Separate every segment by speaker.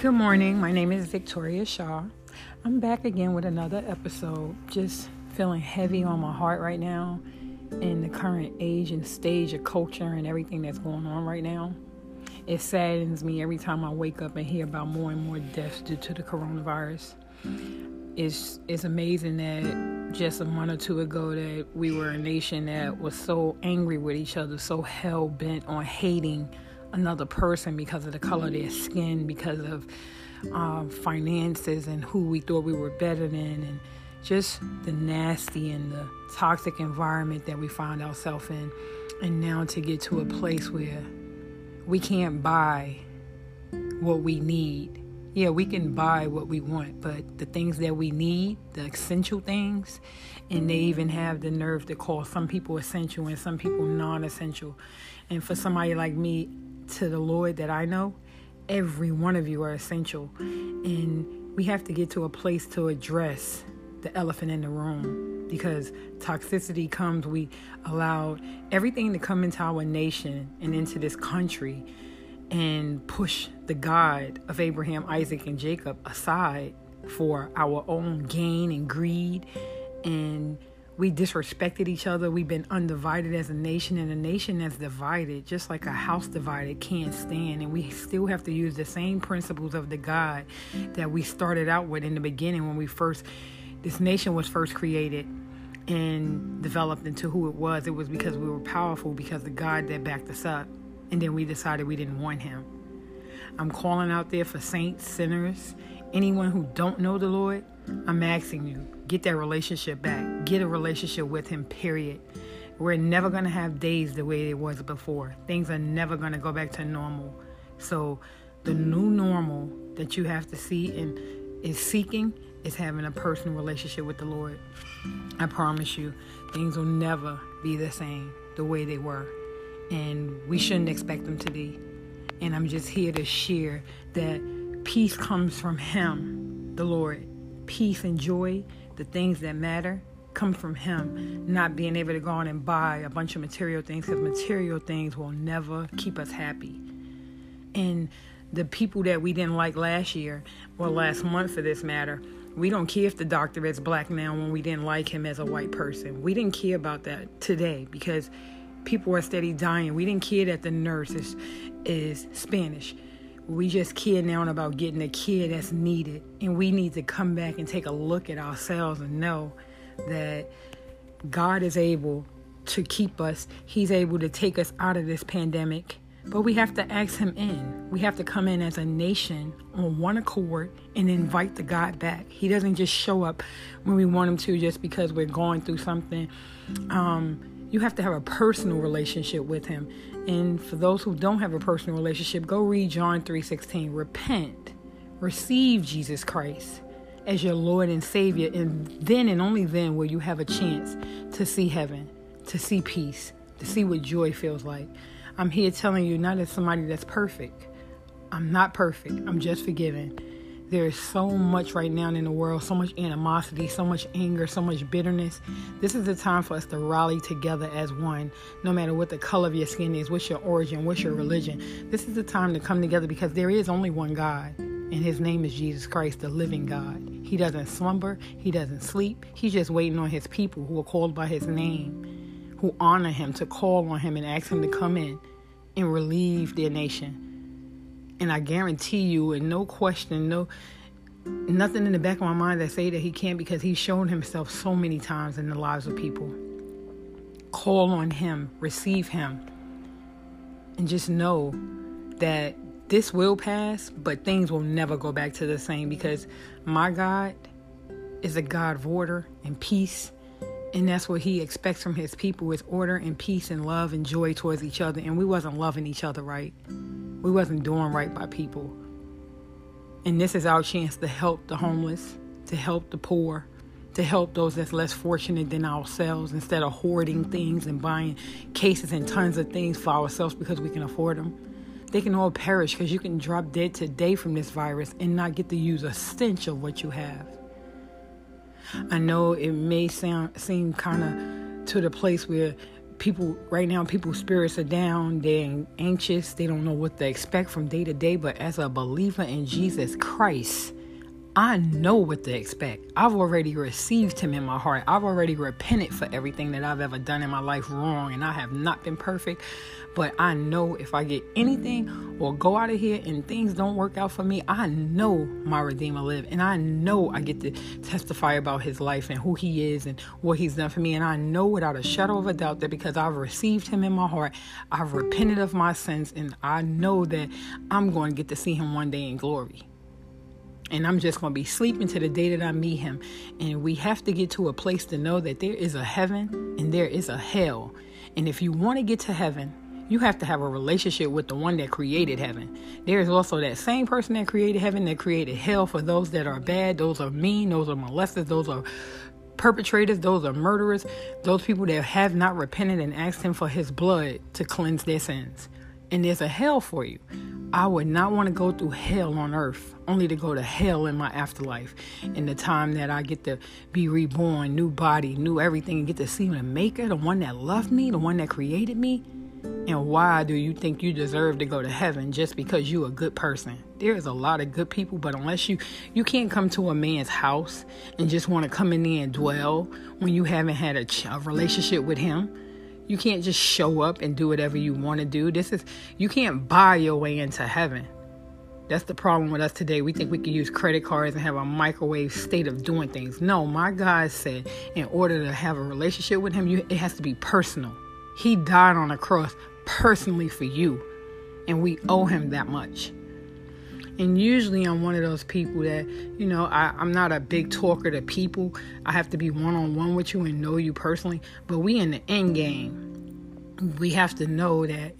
Speaker 1: Good morning. My name is Victoria Shaw. I'm back again with another episode. Just feeling heavy on my heart right now in the current age and stage of culture and everything that's going on right now. It saddens me every time I wake up and hear about more and more deaths due to the coronavirus. It's it's amazing that just a month or two ago that we were a nation that was so angry with each other, so hell bent on hating another person because of the color of their skin, because of um, finances and who we thought we were better than, and just the nasty and the toxic environment that we find ourselves in. And now to get to a place where we can't buy what we need. Yeah, we can buy what we want, but the things that we need, the essential things, and they even have the nerve to call some people essential and some people non essential. And for somebody like me, to the Lord that I know, every one of you are essential. And we have to get to a place to address the elephant in the room because toxicity comes. We allowed everything to come into our nation and into this country and push the God of Abraham, Isaac, and Jacob aside for our own gain and greed and we disrespected each other. We've been undivided as a nation, and a nation that's divided, just like a house divided, can't stand. And we still have to use the same principles of the God that we started out with in the beginning when we first, this nation was first created and developed into who it was. It was because we were powerful, because the God that backed us up. And then we decided we didn't want Him. I'm calling out there for saints, sinners, anyone who don't know the Lord. I'm asking you, get that relationship back. Get a relationship with Him, period. We're never going to have days the way it was before. Things are never going to go back to normal. So, the new normal that you have to see and is seeking is having a personal relationship with the Lord. I promise you, things will never be the same the way they were. And we shouldn't expect them to be. And I'm just here to share that peace comes from Him, the Lord peace and joy, the things that matter, come from Him, not being able to go on and buy a bunch of material things because material things will never keep us happy. And the people that we didn't like last year, or last month for this matter, we don't care if the doctor is black now when we didn't like him as a white person. We didn't care about that today because people are steady dying. We didn't care that the nurse is, is Spanish we just care now about getting the care that's needed. And we need to come back and take a look at ourselves and know that God is able to keep us. He's able to take us out of this pandemic. But we have to ask Him in. We have to come in as a nation on one accord and invite the God back. He doesn't just show up when we want Him to just because we're going through something. Um, you have to have a personal relationship with Him. And for those who don't have a personal relationship, go read John 3:16. Repent, receive Jesus Christ as your Lord and Savior, and then and only then will you have a chance to see heaven, to see peace, to see what joy feels like. I'm here telling you not as somebody that's perfect. I'm not perfect. I'm just forgiven. There is so much right now in the world, so much animosity, so much anger, so much bitterness. This is the time for us to rally together as one, no matter what the color of your skin is, what's your origin, what's your religion. This is the time to come together because there is only one God, and his name is Jesus Christ, the living God. He doesn't slumber, he doesn't sleep. He's just waiting on his people who are called by his name, who honor him, to call on him and ask him to come in and relieve their nation. And I guarantee you, and no question, no nothing in the back of my mind that say that he can't because he's shown himself so many times in the lives of people. Call on him, receive him, and just know that this will pass, but things will never go back to the same because my God is a God of order and peace. And that's what he expects from his people is order and peace and love and joy towards each other. And we wasn't loving each other right. We wasn't doing right by people. And this is our chance to help the homeless, to help the poor, to help those that's less fortunate than ourselves instead of hoarding things and buying cases and tons of things for ourselves because we can afford them. They can all perish because you can drop dead today from this virus and not get to use a stench of what you have. I know it may sound seem kind of to the place where people right now people's spirits are down they're anxious they don't know what to expect from day to day but as a believer in jesus christ I know what to expect. I've already received him in my heart. I've already repented for everything that I've ever done in my life wrong, and I have not been perfect. But I know if I get anything or go out of here and things don't work out for me, I know my Redeemer live, and I know I get to testify about his life and who he is and what he's done for me. And I know without a shadow of a doubt that because I've received him in my heart, I've repented of my sins, and I know that I'm going to get to see him one day in glory and I'm just going to be sleeping to the day that I meet him. And we have to get to a place to know that there is a heaven and there is a hell. And if you want to get to heaven, you have to have a relationship with the one that created heaven. There is also that same person that created heaven that created hell for those that are bad, those are mean, those are molesters, those are perpetrators, those are murderers, those people that have not repented and asked him for his blood to cleanse their sins. And there's a hell for you. I would not want to go through hell on earth, only to go to hell in my afterlife. In the time that I get to be reborn, new body, new everything, and get to see the maker, the one that loved me, the one that created me. And why do you think you deserve to go to heaven just because you're a good person? There is a lot of good people, but unless you you can't come to a man's house and just want to come in there and dwell when you haven't had a, a relationship with him you can't just show up and do whatever you want to do. This is you can't buy your way into heaven. That's the problem with us today. We think we can use credit cards and have a microwave state of doing things. No, my God said in order to have a relationship with him, you, it has to be personal. He died on a cross personally for you, and we owe him that much. And usually I'm one of those people that, you know, I, I'm not a big talker to people. I have to be one on one with you and know you personally. But we in the end game, we have to know that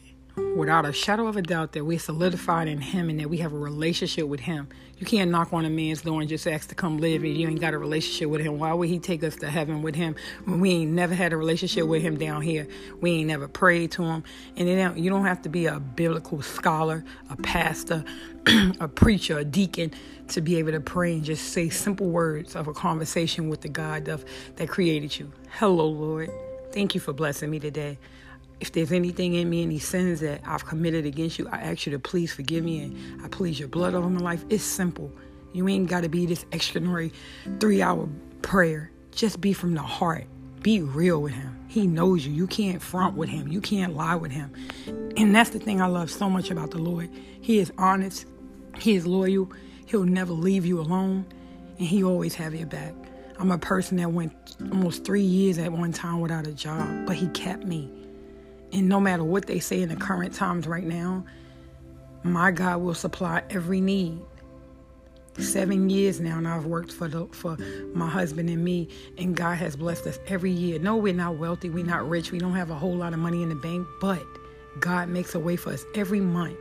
Speaker 1: without a shadow of a doubt that we're solidified in Him and that we have a relationship with Him. You can't knock on a man's door and just ask to come live and you ain't got a relationship with Him. Why would He take us to heaven with Him when we ain't never had a relationship with Him down here? We ain't never prayed to Him. And you don't have to be a biblical scholar, a pastor, a preacher, a deacon to be able to pray and just say simple words of a conversation with the God of, that created you. Hello, Lord. Thank you for blessing me today if there's anything in me, any sins that I've committed against you, I ask you to please forgive me and I please your blood over my life. It's simple. You ain't got to be this extraordinary three hour prayer. Just be from the heart. Be real with him. He knows you. You can't front with him. You can't lie with him. And that's the thing I love so much about the Lord. He is honest. He is loyal. He'll never leave you alone. And he always have your back. I'm a person that went almost three years at one time without a job, but he kept me. And no matter what they say in the current times right now, my God will supply every need. Seven years now, and I've worked for the, for my husband and me, and God has blessed us every year. No, we're not wealthy, we're not rich, we don't have a whole lot of money in the bank, but God makes a way for us every month,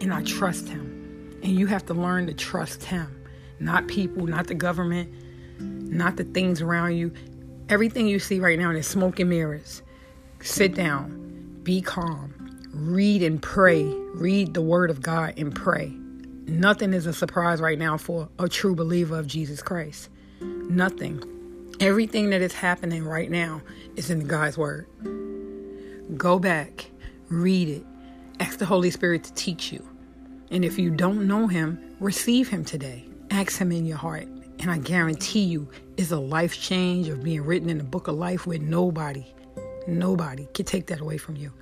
Speaker 1: and I trust Him. And you have to learn to trust Him, not people, not the government, not the things around you. Everything you see right now is smoke and mirrors. Sit down be calm. Read and pray. Read the Word of God and pray. Nothing is a surprise right now for a true believer of Jesus Christ. Nothing. Everything that is happening right now is in God's Word. Go back, read it, ask the Holy Spirit to teach you. And if you don't know Him, receive Him today. Ask Him in your heart. And I guarantee you, it's a life change of being written in the book of life with nobody Nobody can take that away from you.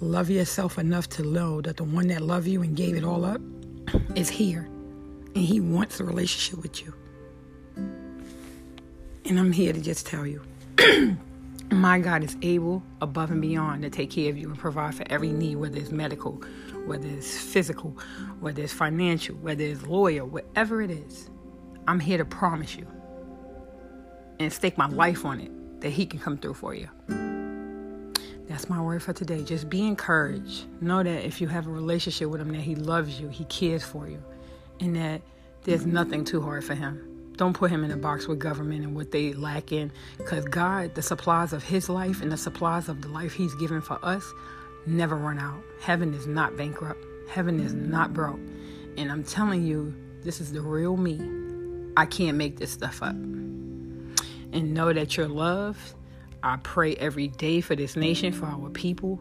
Speaker 1: Love yourself enough to know that the one that loved you and gave it all up is here. And he wants a relationship with you. And I'm here to just tell you my God is able, above and beyond, to take care of you and provide for every need, whether it's medical, whether it's physical, whether it's financial, whether it's lawyer, whatever it is. I'm here to promise you and stake my life on it that He can come through for you. That's my word for today. Just be encouraged. Know that if you have a relationship with Him, that He loves you, He cares for you, and that there's nothing too hard for Him. Don't put Him in a box with government and what they lack in, because God, the supplies of His life and the supplies of the life He's given for us, never run out. Heaven is not bankrupt. Heaven is not broke. And I'm telling you, this is the real me. I can't make this stuff up and know that you're loved. I pray every day for this nation, for our people.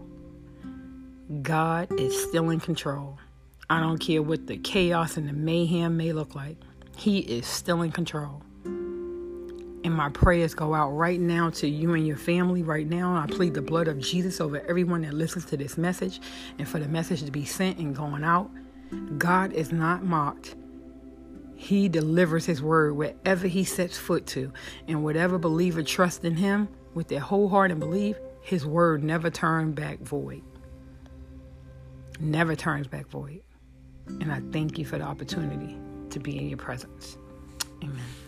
Speaker 1: God is still in control. I don't care what the chaos and the mayhem may look like. He is still in control. And my prayers go out right now to you and your family right now. I plead the blood of Jesus over everyone that listens to this message and for the message to be sent and going out. God is not mocked. He delivers his word wherever he sets foot to. And whatever believer trusts in him with their whole heart and believe, his word never turns back void. Never turns back void. And I thank you for the opportunity to be in your presence. Amen.